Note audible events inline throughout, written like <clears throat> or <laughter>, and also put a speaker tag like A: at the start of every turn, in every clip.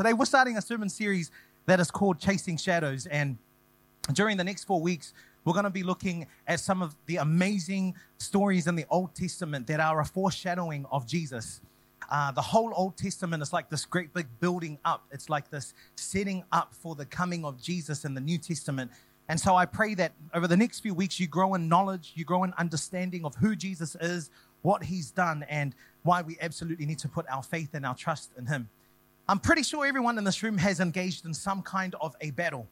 A: Today, we're starting a sermon series that is called Chasing Shadows. And during the next four weeks, we're going to be looking at some of the amazing stories in the Old Testament that are a foreshadowing of Jesus. Uh, the whole Old Testament is like this great big building up. It's like this setting up for the coming of Jesus in the New Testament. And so I pray that over the next few weeks, you grow in knowledge, you grow in understanding of who Jesus is, what he's done, and why we absolutely need to put our faith and our trust in him. I'm pretty sure everyone in this room has engaged in some kind of a battle.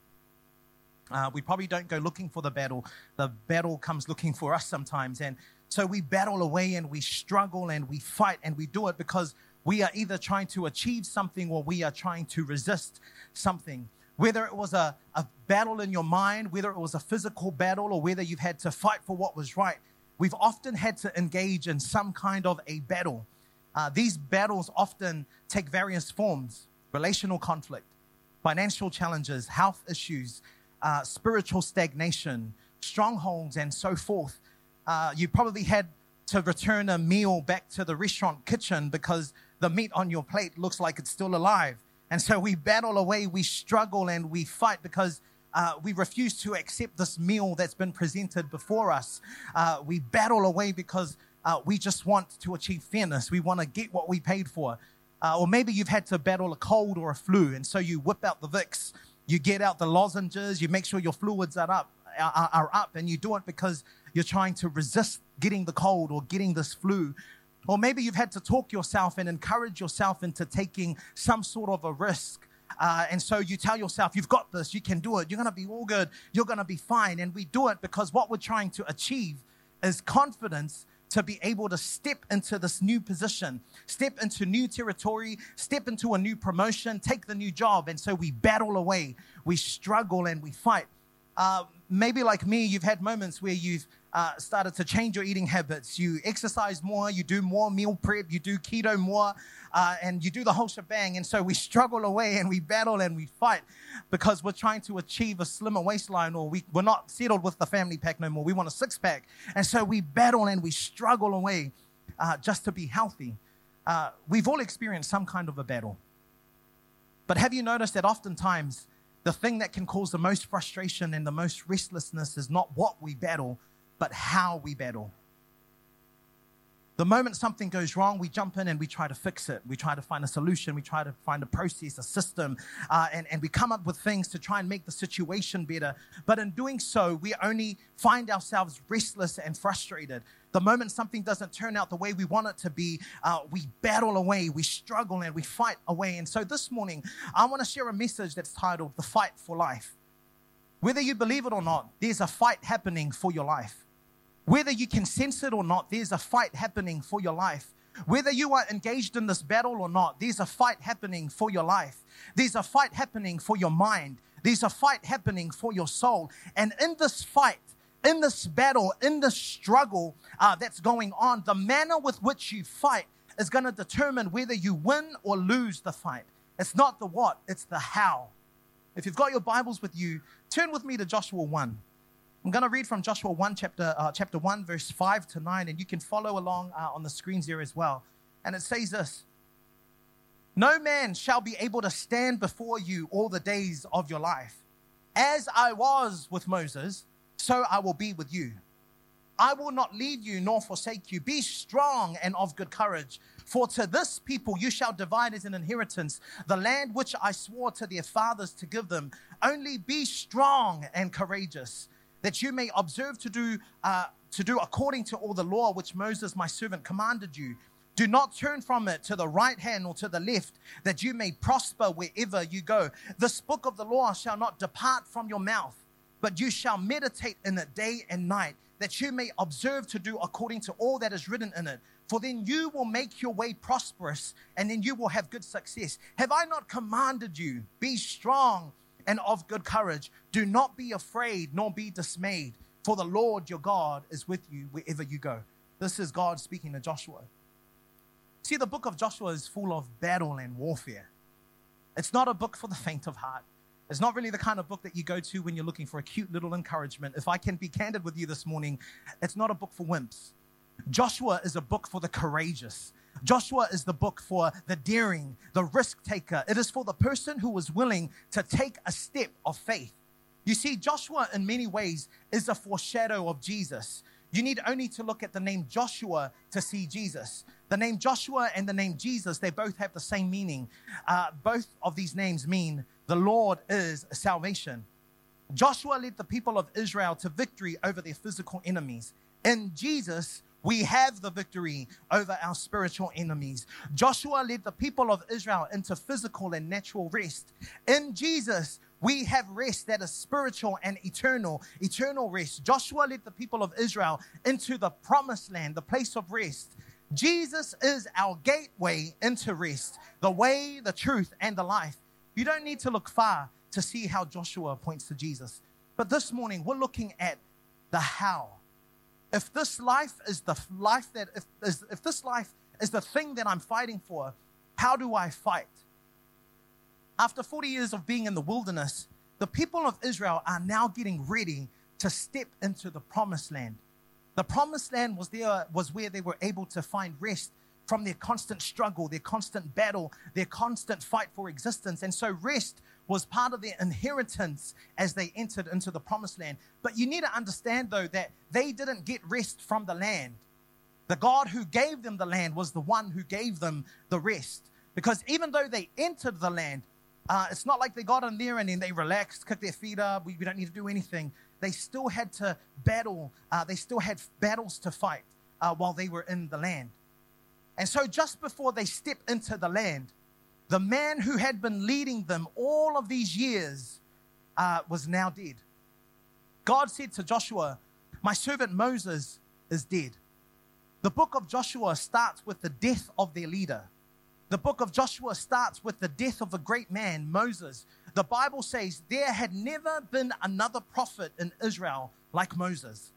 A: Uh, we probably don't go looking for the battle. The battle comes looking for us sometimes. And so we battle away and we struggle and we fight and we do it because we are either trying to achieve something or we are trying to resist something. Whether it was a, a battle in your mind, whether it was a physical battle, or whether you've had to fight for what was right, we've often had to engage in some kind of a battle. Uh, these battles often take various forms relational conflict, financial challenges, health issues, uh, spiritual stagnation, strongholds, and so forth. Uh, you probably had to return a meal back to the restaurant kitchen because the meat on your plate looks like it's still alive. And so we battle away, we struggle, and we fight because uh, we refuse to accept this meal that's been presented before us. Uh, we battle away because uh, we just want to achieve fairness. We want to get what we paid for. Uh, or maybe you've had to battle a cold or a flu, and so you whip out the Vicks, you get out the lozenges, you make sure your fluids are up, are, are up, and you do it because you're trying to resist getting the cold or getting this flu. Or maybe you've had to talk yourself and encourage yourself into taking some sort of a risk. Uh, and so you tell yourself, you've got this, you can do it, you're going to be all good, you're going to be fine. And we do it because what we're trying to achieve is confidence to be able to step into this new position, step into new territory, step into a new promotion, take the new job. And so we battle away, we struggle, and we fight. Uh, maybe like me, you've had moments where you've uh, started to change your eating habits. You exercise more, you do more meal prep, you do keto more, uh, and you do the whole shebang. And so we struggle away and we battle and we fight because we're trying to achieve a slimmer waistline or we, we're not settled with the family pack no more. We want a six pack. And so we battle and we struggle away uh, just to be healthy. Uh, we've all experienced some kind of a battle. But have you noticed that oftentimes the thing that can cause the most frustration and the most restlessness is not what we battle, but how we battle. The moment something goes wrong, we jump in and we try to fix it. We try to find a solution. We try to find a process, a system, uh, and, and we come up with things to try and make the situation better. But in doing so, we only find ourselves restless and frustrated. The moment something doesn't turn out the way we want it to be, uh, we battle away, we struggle, and we fight away. And so this morning, I want to share a message that's titled The Fight for Life. Whether you believe it or not, there's a fight happening for your life. Whether you can sense it or not, there's a fight happening for your life. Whether you are engaged in this battle or not, there's a fight happening for your life. There's a fight happening for your mind. There's a fight happening for your soul. And in this fight, in this battle, in this struggle uh, that's going on, the manner with which you fight is going to determine whether you win or lose the fight. It's not the what, it's the how. If you've got your Bibles with you, turn with me to Joshua 1. I'm going to read from Joshua 1, chapter, uh, chapter 1, verse 5 to 9, and you can follow along uh, on the screens here as well. And it says this No man shall be able to stand before you all the days of your life. As I was with Moses, so I will be with you. I will not leave you nor forsake you. Be strong and of good courage. For to this people you shall divide as an inheritance the land which I swore to their fathers to give them. Only be strong and courageous that you may observe to do, uh, to do according to all the law which Moses my servant commanded you. Do not turn from it to the right hand or to the left, that you may prosper wherever you go. This book of the law shall not depart from your mouth, but you shall meditate in it day and night, that you may observe to do according to all that is written in it. For then you will make your way prosperous, and then you will have good success. Have I not commanded you? Be strong and of good courage. Do not be afraid, nor be dismayed, for the Lord your God is with you wherever you go. This is God speaking to Joshua. See, the book of Joshua is full of battle and warfare. It's not a book for the faint of heart. It's not really the kind of book that you go to when you're looking for a cute little encouragement. If I can be candid with you this morning, it's not a book for wimps. Joshua is a book for the courageous. Joshua is the book for the daring, the risk taker. It is for the person who was willing to take a step of faith. You see, Joshua, in many ways, is a foreshadow of Jesus. You need only to look at the name Joshua to see Jesus. The name Joshua and the name Jesus, they both have the same meaning. Uh, both of these names mean the Lord is salvation. Joshua led the people of Israel to victory over their physical enemies. In Jesus, we have the victory over our spiritual enemies. Joshua led the people of Israel into physical and natural rest. In Jesus, we have rest that is spiritual and eternal, eternal rest. Joshua led the people of Israel into the promised land, the place of rest. Jesus is our gateway into rest, the way, the truth, and the life. You don't need to look far to see how Joshua points to Jesus. But this morning, we're looking at the how. If this life is the life that, if, if this life is the thing that I'm fighting for, how do I fight? After 40 years of being in the wilderness, the people of Israel are now getting ready to step into the promised land. The promised land was there was where they were able to find rest from their constant struggle, their constant battle, their constant fight for existence. And so rest was part of their inheritance as they entered into the promised land. But you need to understand, though, that they didn't get rest from the land. The God who gave them the land was the one who gave them the rest. Because even though they entered the land, uh, it's not like they got in there and then they relaxed, kicked their feet up. We, we don't need to do anything. They still had to battle. Uh, they still had battles to fight uh, while they were in the land. And so, just before they step into the land, the man who had been leading them all of these years uh, was now dead. God said to Joshua, My servant Moses is dead. The book of Joshua starts with the death of their leader. The book of Joshua starts with the death of a great man, Moses. The Bible says there had never been another prophet in Israel like Moses.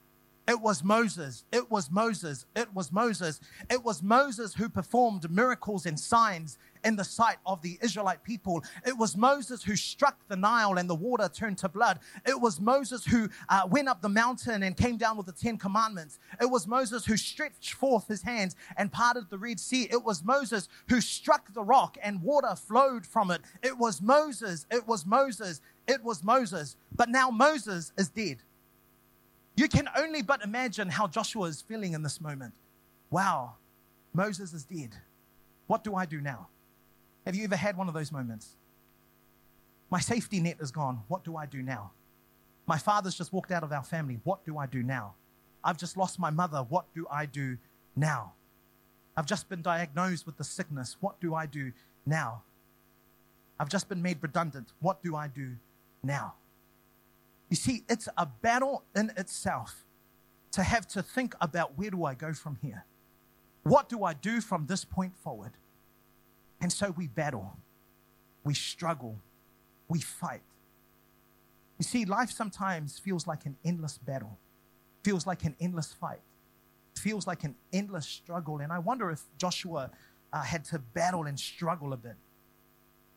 A: It was Moses. It was Moses. It was Moses. It was Moses who performed miracles and signs in the sight of the Israelite people. It was Moses who struck the Nile and the water turned to blood. It was Moses who uh, went up the mountain and came down with the Ten Commandments. It was Moses who stretched forth his hands and parted the Red Sea. It was Moses who struck the rock and water flowed from it. It was Moses. It was Moses. It was Moses. But now Moses is dead. You can only but imagine how Joshua is feeling in this moment. Wow, Moses is dead. What do I do now? Have you ever had one of those moments? My safety net is gone. What do I do now? My father's just walked out of our family. What do I do now? I've just lost my mother. What do I do now? I've just been diagnosed with the sickness. What do I do now? I've just been made redundant. What do I do now? You see, it's a battle in itself to have to think about where do I go from here? What do I do from this point forward? And so we battle, we struggle, we fight. You see, life sometimes feels like an endless battle, feels like an endless fight, feels like an endless struggle. And I wonder if Joshua uh, had to battle and struggle a bit.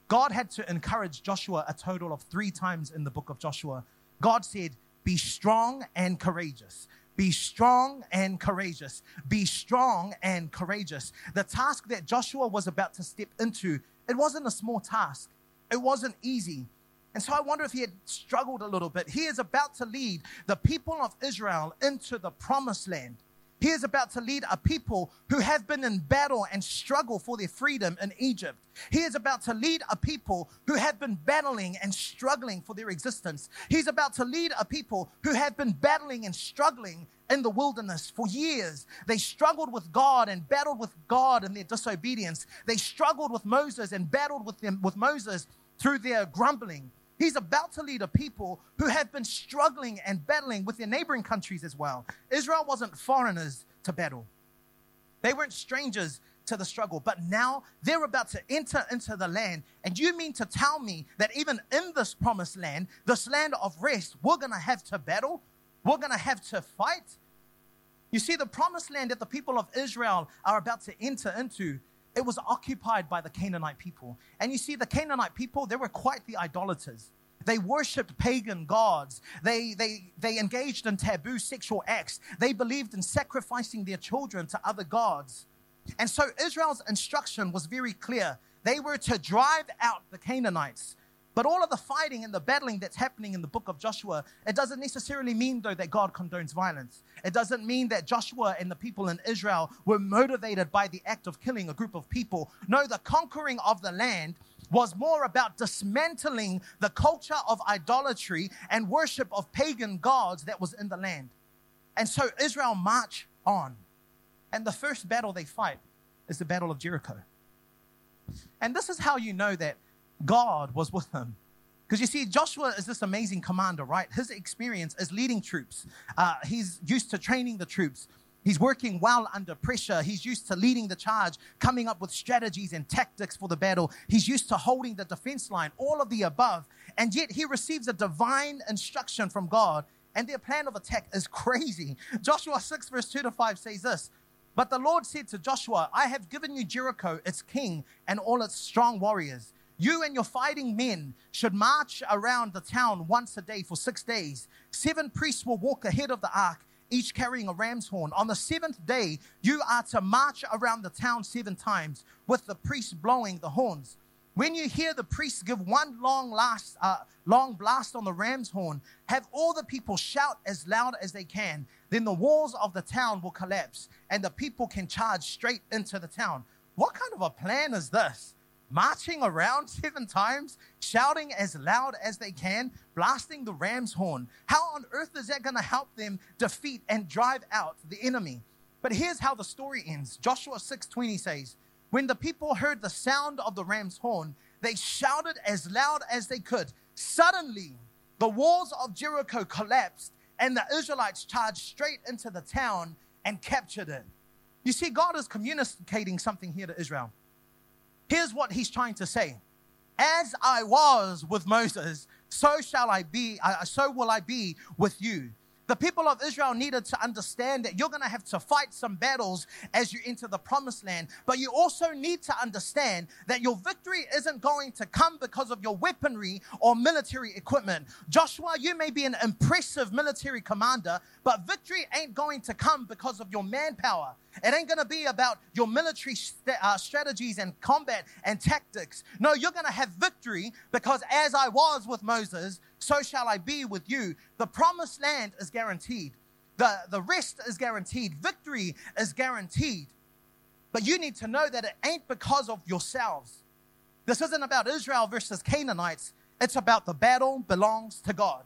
A: God had to encourage Joshua a total of three times in the book of Joshua God said, Be strong and courageous. Be strong and courageous. Be strong and courageous. The task that Joshua was about to step into, it wasn't a small task. It wasn't easy. And so I wonder if he had struggled a little bit. He is about to lead the people of Israel into the promised land. He is about to lead a people who have been in battle and struggle for their freedom in Egypt. He is about to lead a people who have been battling and struggling for their existence. He's about to lead a people who have been battling and struggling in the wilderness for years. They struggled with God and battled with God in their disobedience. They struggled with Moses and battled with them with Moses through their grumbling. He's about to lead a people who have been struggling and battling with their neighboring countries as well. Israel wasn't foreigners to battle, they weren't strangers to the struggle, but now they're about to enter into the land. And you mean to tell me that even in this promised land, this land of rest, we're going to have to battle? We're going to have to fight? You see, the promised land that the people of Israel are about to enter into it was occupied by the Canaanite people. And you see, the Canaanite people, they were quite the idolaters. They worshiped pagan gods. They, they, they engaged in taboo sexual acts. They believed in sacrificing their children to other gods. And so Israel's instruction was very clear. They were to drive out the Canaanites. But all of the fighting and the battling that's happening in the book of Joshua, it doesn't necessarily mean, though, that God condones violence. It doesn't mean that Joshua and the people in Israel were motivated by the act of killing a group of people. No, the conquering of the land was more about dismantling the culture of idolatry and worship of pagan gods that was in the land. And so Israel march on. And the first battle they fight is the Battle of Jericho. And this is how you know that God was with him. Because you see, Joshua is this amazing commander, right? His experience is leading troops. Uh, he's used to training the troops. He's working well under pressure. He's used to leading the charge, coming up with strategies and tactics for the battle. He's used to holding the defense line, all of the above. And yet he receives a divine instruction from God, and their plan of attack is crazy. <laughs> Joshua 6, verse 2 to 5 says this But the Lord said to Joshua, I have given you Jericho, its king, and all its strong warriors. You and your fighting men should march around the town once a day for six days. Seven priests will walk ahead of the ark, each carrying a ram's horn. On the seventh day, you are to march around the town seven times, with the priests blowing the horns. When you hear the priests give one long last, uh, long blast on the ram's horn, have all the people shout as loud as they can. Then the walls of the town will collapse, and the people can charge straight into the town. What kind of a plan is this? Marching around seven times, shouting as loud as they can, blasting the ram's horn. How on earth is that going to help them defeat and drive out the enemy? But here's how the story ends. Joshua 6:20 says, "When the people heard the sound of the ram's horn, they shouted as loud as they could. Suddenly, the walls of Jericho collapsed, and the Israelites charged straight into the town and captured it." You see, God is communicating something here to Israel. Here's what he's trying to say As I was with Moses, so shall I be, uh, so will I be with you. The people of Israel needed to understand that you're going to have to fight some battles as you enter the promised land. But you also need to understand that your victory isn't going to come because of your weaponry or military equipment. Joshua, you may be an impressive military commander, but victory ain't going to come because of your manpower. It ain't going to be about your military st- uh, strategies and combat and tactics. No, you're going to have victory because as I was with Moses, so shall I be with you. The promised land is guaranteed. The, the rest is guaranteed. Victory is guaranteed. But you need to know that it ain't because of yourselves. This isn't about Israel versus Canaanites. It's about the battle belongs to God.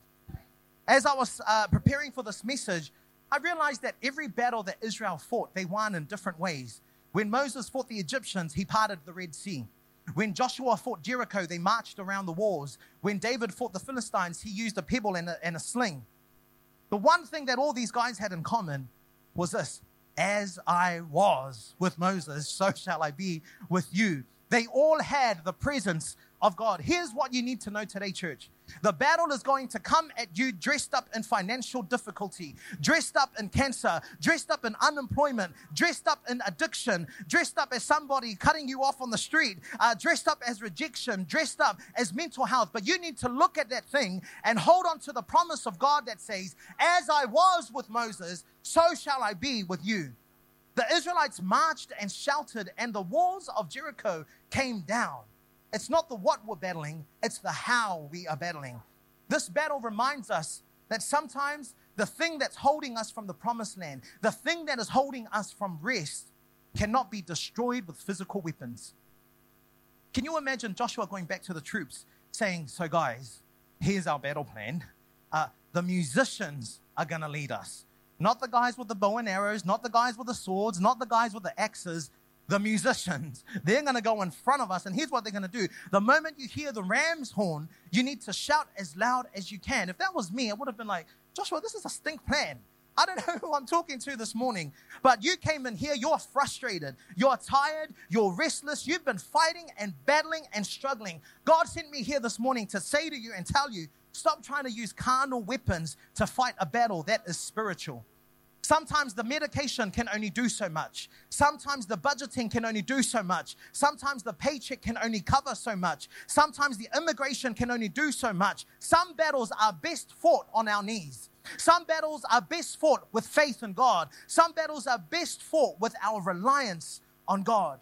A: As I was uh, preparing for this message, I realized that every battle that Israel fought, they won in different ways. When Moses fought the Egyptians, he parted the Red Sea. When Joshua fought Jericho, they marched around the walls. When David fought the Philistines, he used a pebble and a, and a sling. The one thing that all these guys had in common was this As I was with Moses, so shall I be with you. They all had the presence of God. Here's what you need to know today, church. The battle is going to come at you dressed up in financial difficulty, dressed up in cancer, dressed up in unemployment, dressed up in addiction, dressed up as somebody cutting you off on the street, uh, dressed up as rejection, dressed up as mental health. But you need to look at that thing and hold on to the promise of God that says, As I was with Moses, so shall I be with you. The Israelites marched and shouted, and the walls of Jericho came down. It's not the what we're battling, it's the how we are battling. This battle reminds us that sometimes the thing that's holding us from the promised land, the thing that is holding us from rest, cannot be destroyed with physical weapons. Can you imagine Joshua going back to the troops saying, So, guys, here's our battle plan. Uh, the musicians are going to lead us. Not the guys with the bow and arrows, not the guys with the swords, not the guys with the axes the musicians. They're going to go in front of us, and here's what they're going to do. The moment you hear the ram's horn, you need to shout as loud as you can. If that was me, I would have been like, Joshua, this is a stink plan. I don't <laughs> know who I'm talking to this morning, but you came in here, you're frustrated, you're tired, you're restless, you've been fighting and battling and struggling. God sent me here this morning to say to you and tell you stop trying to use carnal weapons to fight a battle that is spiritual. Sometimes the medication can only do so much. Sometimes the budgeting can only do so much. Sometimes the paycheck can only cover so much. Sometimes the immigration can only do so much. Some battles are best fought on our knees. Some battles are best fought with faith in God. Some battles are best fought with our reliance on God.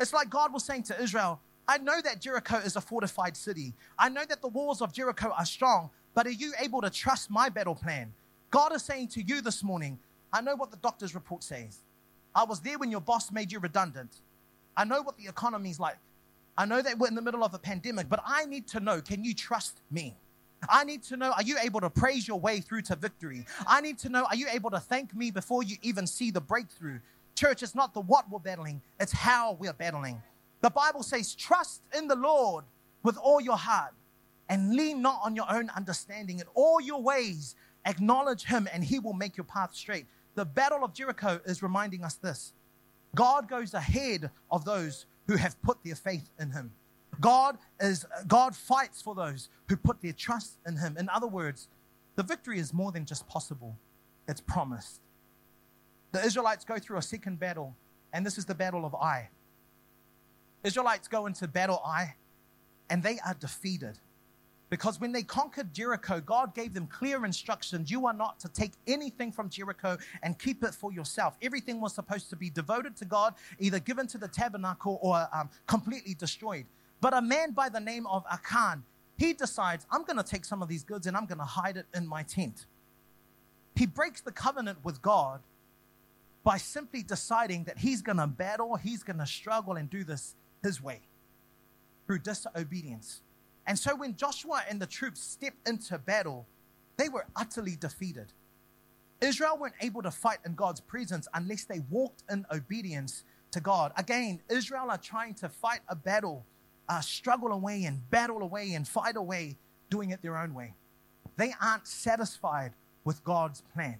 A: It's like God was saying to Israel, I know that Jericho is a fortified city. I know that the walls of Jericho are strong, but are you able to trust my battle plan? God is saying to you this morning, I know what the doctor's report says. I was there when your boss made you redundant. I know what the economy is like. I know that we're in the middle of a pandemic, but I need to know can you trust me? I need to know are you able to praise your way through to victory? I need to know are you able to thank me before you even see the breakthrough? Church, it's not the what we're battling, it's how we're battling. The Bible says, trust in the Lord with all your heart and lean not on your own understanding. In all your ways, acknowledge Him and He will make your path straight. The battle of Jericho is reminding us this God goes ahead of those who have put their faith in Him. God is God fights for those who put their trust in him. In other words, the victory is more than just possible, it's promised. The Israelites go through a second battle, and this is the battle of Ai. Israelites go into battle Ai, and they are defeated. Because when they conquered Jericho, God gave them clear instructions. You are not to take anything from Jericho and keep it for yourself. Everything was supposed to be devoted to God, either given to the tabernacle or um, completely destroyed. But a man by the name of Achan, he decides, I'm going to take some of these goods and I'm going to hide it in my tent. He breaks the covenant with God by simply deciding that he's going to battle, he's going to struggle and do this his way through disobedience. And so when Joshua and the troops stepped into battle, they were utterly defeated. Israel weren't able to fight in God's presence unless they walked in obedience to God. Again, Israel are trying to fight a battle uh, struggle away and battle away and fight away doing it their own way. They aren't satisfied with God's plan.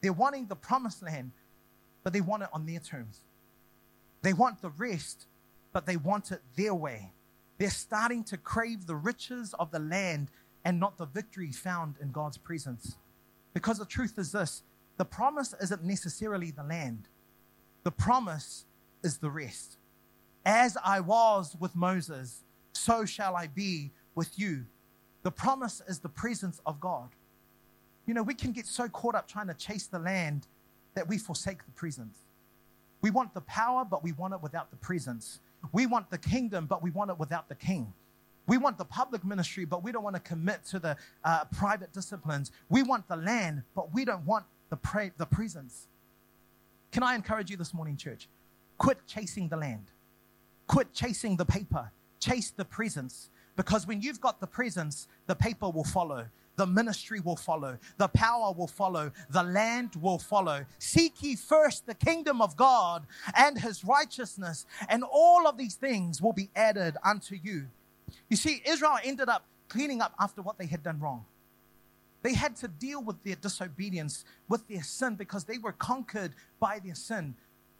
A: They're wanting the promised land, but they want it on their terms. They want the rest, but they want it their way. They're starting to crave the riches of the land and not the victory found in God's presence. Because the truth is this the promise isn't necessarily the land, the promise is the rest. As I was with Moses, so shall I be with you. The promise is the presence of God. You know, we can get so caught up trying to chase the land that we forsake the presence. We want the power, but we want it without the presence. We want the kingdom, but we want it without the king. We want the public ministry, but we don't want to commit to the uh, private disciplines. We want the land, but we don't want the, pre- the presence. Can I encourage you this morning, church? Quit chasing the land. Quit chasing the paper, chase the presence. Because when you've got the presence, the paper will follow. The ministry will follow. The power will follow. The land will follow. Seek ye first the kingdom of God and his righteousness, and all of these things will be added unto you. You see, Israel ended up cleaning up after what they had done wrong. They had to deal with their disobedience, with their sin, because they were conquered by their sin.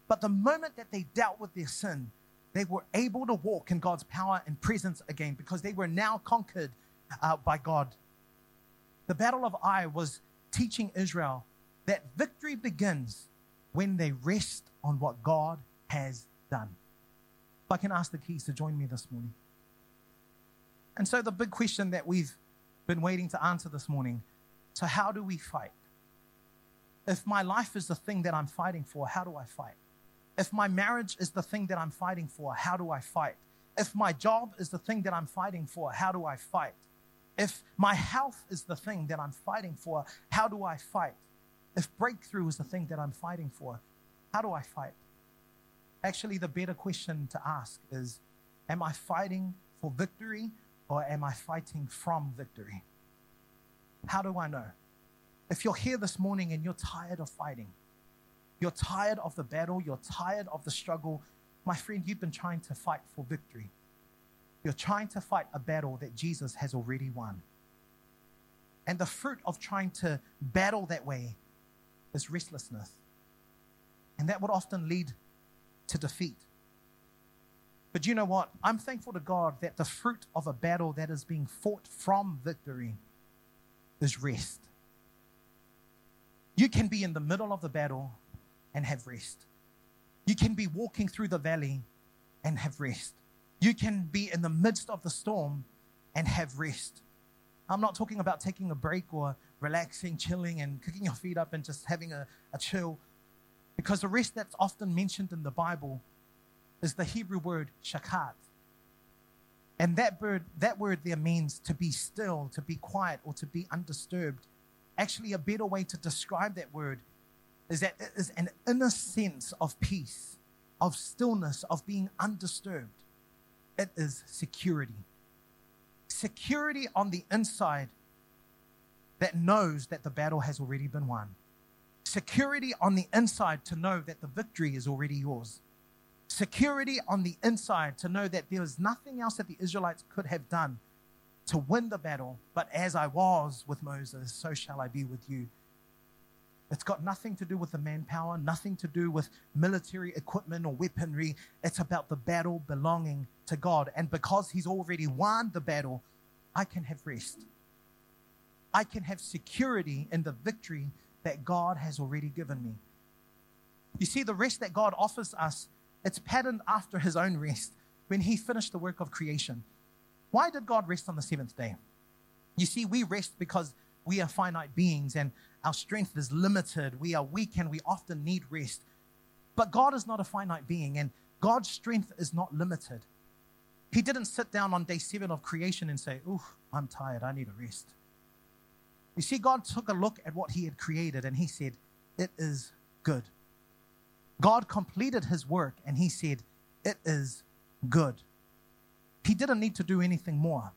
A: But the moment that they dealt with their sin, they were able to walk in God's power and presence again because they were now conquered uh, by God. The Battle of Ai was teaching Israel that victory begins when they rest on what God has done. If I can ask the keys to join me this morning. And so, the big question that we've been waiting to answer this morning so, how do we fight? If my life is the thing that I'm fighting for, how do I fight? If my marriage is the thing that I'm fighting for, how do I fight? If my job is the thing that I'm fighting for, how do I fight? If my health is the thing that I'm fighting for, how do I fight? If breakthrough is the thing that I'm fighting for, how do I fight? Actually, the better question to ask is Am I fighting for victory or am I fighting from victory? How do I know? If you're here this morning and you're tired of fighting, you're tired of the battle. You're tired of the struggle. My friend, you've been trying to fight for victory. You're trying to fight a battle that Jesus has already won. And the fruit of trying to battle that way is restlessness. And that would often lead to defeat. But you know what? I'm thankful to God that the fruit of a battle that is being fought from victory is rest. You can be in the middle of the battle and have rest. You can be walking through the valley and have rest. You can be in the midst of the storm and have rest. I'm not talking about taking a break or relaxing, chilling, and kicking your feet up and just having a, a chill. Because the rest that's often mentioned in the Bible is the Hebrew word shakat. And that word, that word there means to be still, to be quiet, or to be undisturbed. Actually, a better way to describe that word is that it is an inner sense of peace, of stillness, of being undisturbed. It is security. Security on the inside that knows that the battle has already been won. Security on the inside to know that the victory is already yours security on the inside to know that there was nothing else that the Israelites could have done to win the battle, but as I was with Moses, so shall I be with you. It's got nothing to do with the manpower, nothing to do with military equipment or weaponry. It's about the battle belonging to God. And because He's already won the battle, I can have rest. I can have security in the victory that God has already given me. You see, the rest that God offers us it's patterned after his own rest when he finished the work of creation. Why did God rest on the seventh day? You see, we rest because we are finite beings and our strength is limited. We are weak and we often need rest. But God is not a finite being and God's strength is not limited. He didn't sit down on day seven of creation and say, Ooh, I'm tired. I need a rest. You see, God took a look at what He had created and He said, It is good. God completed his work and he said, It is good. He didn't need to do anything more.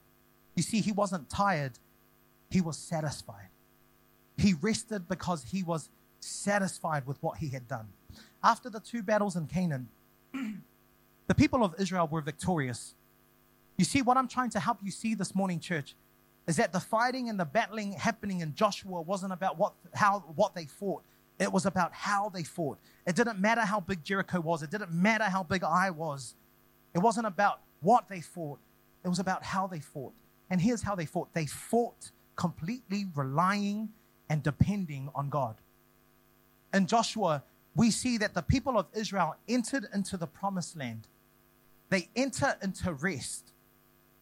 A: You see, he wasn't tired, he was satisfied. He rested because he was satisfied with what he had done. After the two battles in Canaan, <clears throat> the people of Israel were victorious. You see, what I'm trying to help you see this morning, church, is that the fighting and the battling happening in Joshua wasn't about what, how, what they fought. It was about how they fought. It didn't matter how big Jericho was, it didn't matter how big Ai was. It wasn't about what they fought, it was about how they fought. And here's how they fought they fought completely relying and depending on God. In Joshua, we see that the people of Israel entered into the promised land. They enter into rest,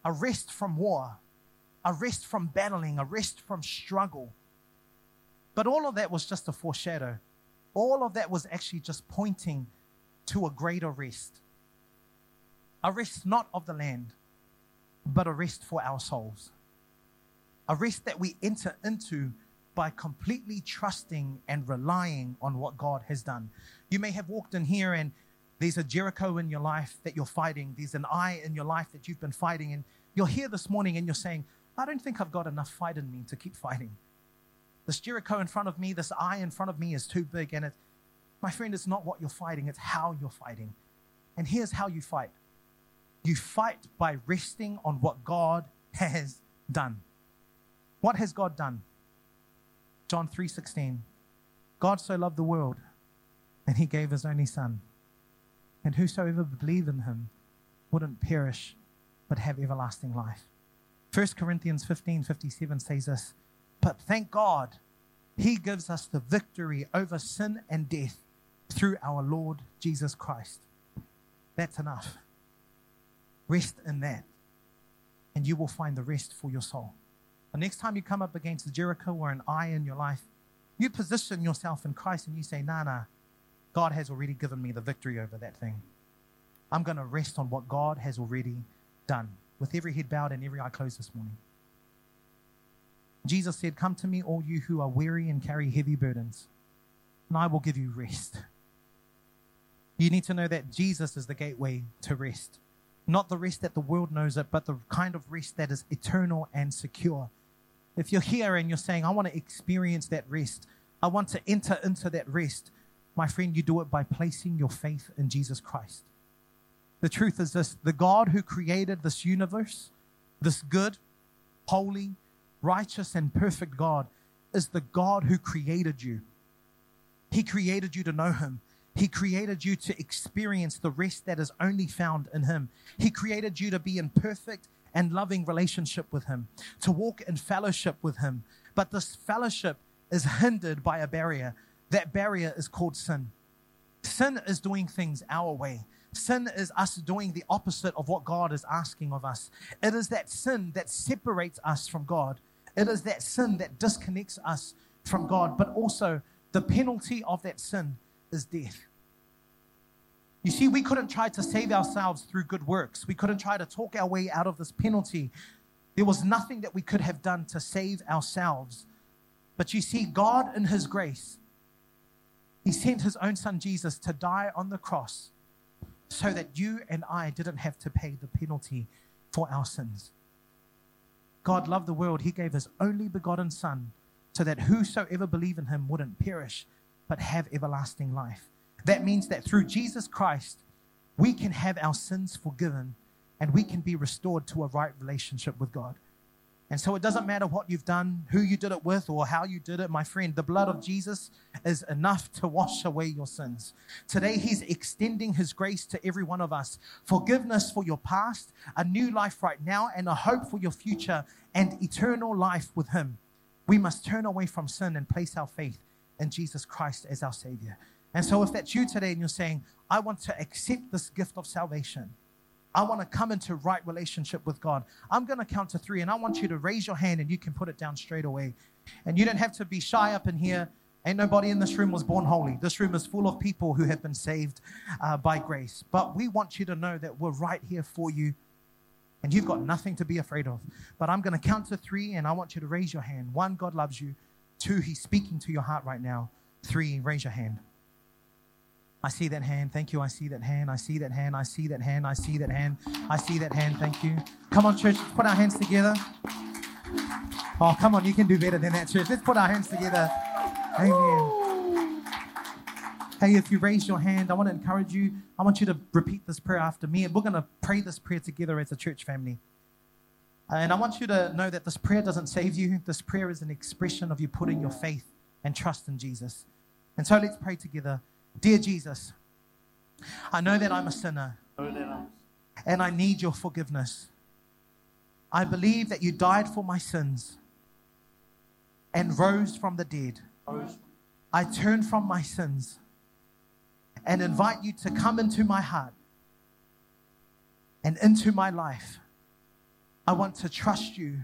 A: a rest from war, a rest from battling, a rest from struggle. But all of that was just a foreshadow. All of that was actually just pointing to a greater rest. A rest not of the land, but a rest for our souls. A rest that we enter into by completely trusting and relying on what God has done. You may have walked in here and there's a Jericho in your life that you're fighting, there's an Ai in your life that you've been fighting, and you're here this morning and you're saying, I don't think I've got enough fight in me to keep fighting. This Jericho in front of me, this Ai in front of me is too big. And it, my friend, it's not what you're fighting, it's how you're fighting. And here's how you fight you fight by resting on what God has done. What has God done? John 3:16. God so loved the world that he gave his only son. And whosoever believe in him wouldn't perish but have everlasting life. 1 Corinthians 15:57 says this but thank God, He gives us the victory over sin and death through our Lord Jesus Christ. That's enough. Rest in that, and you will find the rest for your soul. The next time you come up against Jericho or an Ai in your life, you position yourself in Christ and you say, Nah, nah, God has already given me the victory over that thing. I'm going to rest on what God has already done. With every head bowed and every eye closed this morning. Jesus said, Come to me, all you who are weary and carry heavy burdens, and I will give you rest. You need to know that Jesus is the gateway to rest. Not the rest that the world knows it, but the kind of rest that is eternal and secure. If you're here and you're saying, I want to experience that rest, I want to enter into that rest, my friend, you do it by placing your faith in Jesus Christ. The truth is this the God who created this universe, this good, holy, righteous and perfect God is the God who created you. He created you to know Him. He created you to experience the rest that is only found in Him. He created you to be in perfect and loving relationship with Him, to walk in fellowship with Him. But this fellowship is hindered by a barrier. That barrier is called sin. Sin is doing things our way. Sin is us doing the opposite of what God is asking of us. It is that sin that separates us from God. It is that sin that disconnects us from God, but also the penalty of that sin is death. You see, we couldn't try to save ourselves through good works. We couldn't try to talk our way out of this penalty. There was nothing that we could have done to save ourselves. But you see, God, in His grace, He sent His own Son Jesus to die on the cross so that you and I didn't have to pay the penalty for our sins. God loved the world. He gave His only begotten Son so that whosoever believe in Him wouldn't perish but have everlasting life. That means that through Jesus Christ, we can have our sins forgiven and we can be restored to a right relationship with God. And so it doesn't matter what you've done, who you did it with, or how you did it, my friend. The blood of Jesus is enough to wash away your sins. Today, He's extending His grace to every one of us forgiveness for your past, a new life right now, and a hope for your future and eternal life with Him. We must turn away from sin and place our faith in Jesus Christ as our Savior. And so, if that's you today and you're saying, I want to accept this gift of salvation, I want to come into right relationship with God, I'm going to count to three and I want you to raise your hand and you can put it down straight away. And you don't have to be shy up in here. Ain't nobody in this room was born holy. This room is full of people who have been saved uh, by grace. But we want you to know that we're right here for you and you've got nothing to be afraid of. But I'm going to count to three and I want you to raise your hand. One, God loves you. Two, He's speaking to your heart right now. Three, raise your hand. I see that hand. Thank you. I see that hand. I see that hand. I see that hand. I see that hand. I see that hand. Thank you. Come on, church. Put our hands together. Oh, come on. You can do better than that, church. Let's put our hands together. Amen. Hey, if you raise your hand, I want to encourage you. I want you to repeat this prayer after me, and we're going to pray this prayer together as a church family. And I want you to know that this prayer doesn't save you. This prayer is an expression of you putting your faith and trust in Jesus. And so let's pray together. Dear Jesus, I know that I'm a sinner and I need your forgiveness. I believe that you died for my sins and rose from the dead. I turn from my sins and invite you to come into my heart and into my life. I want to trust you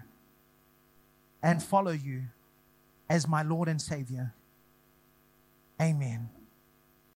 A: and follow you as my Lord and Savior. Amen.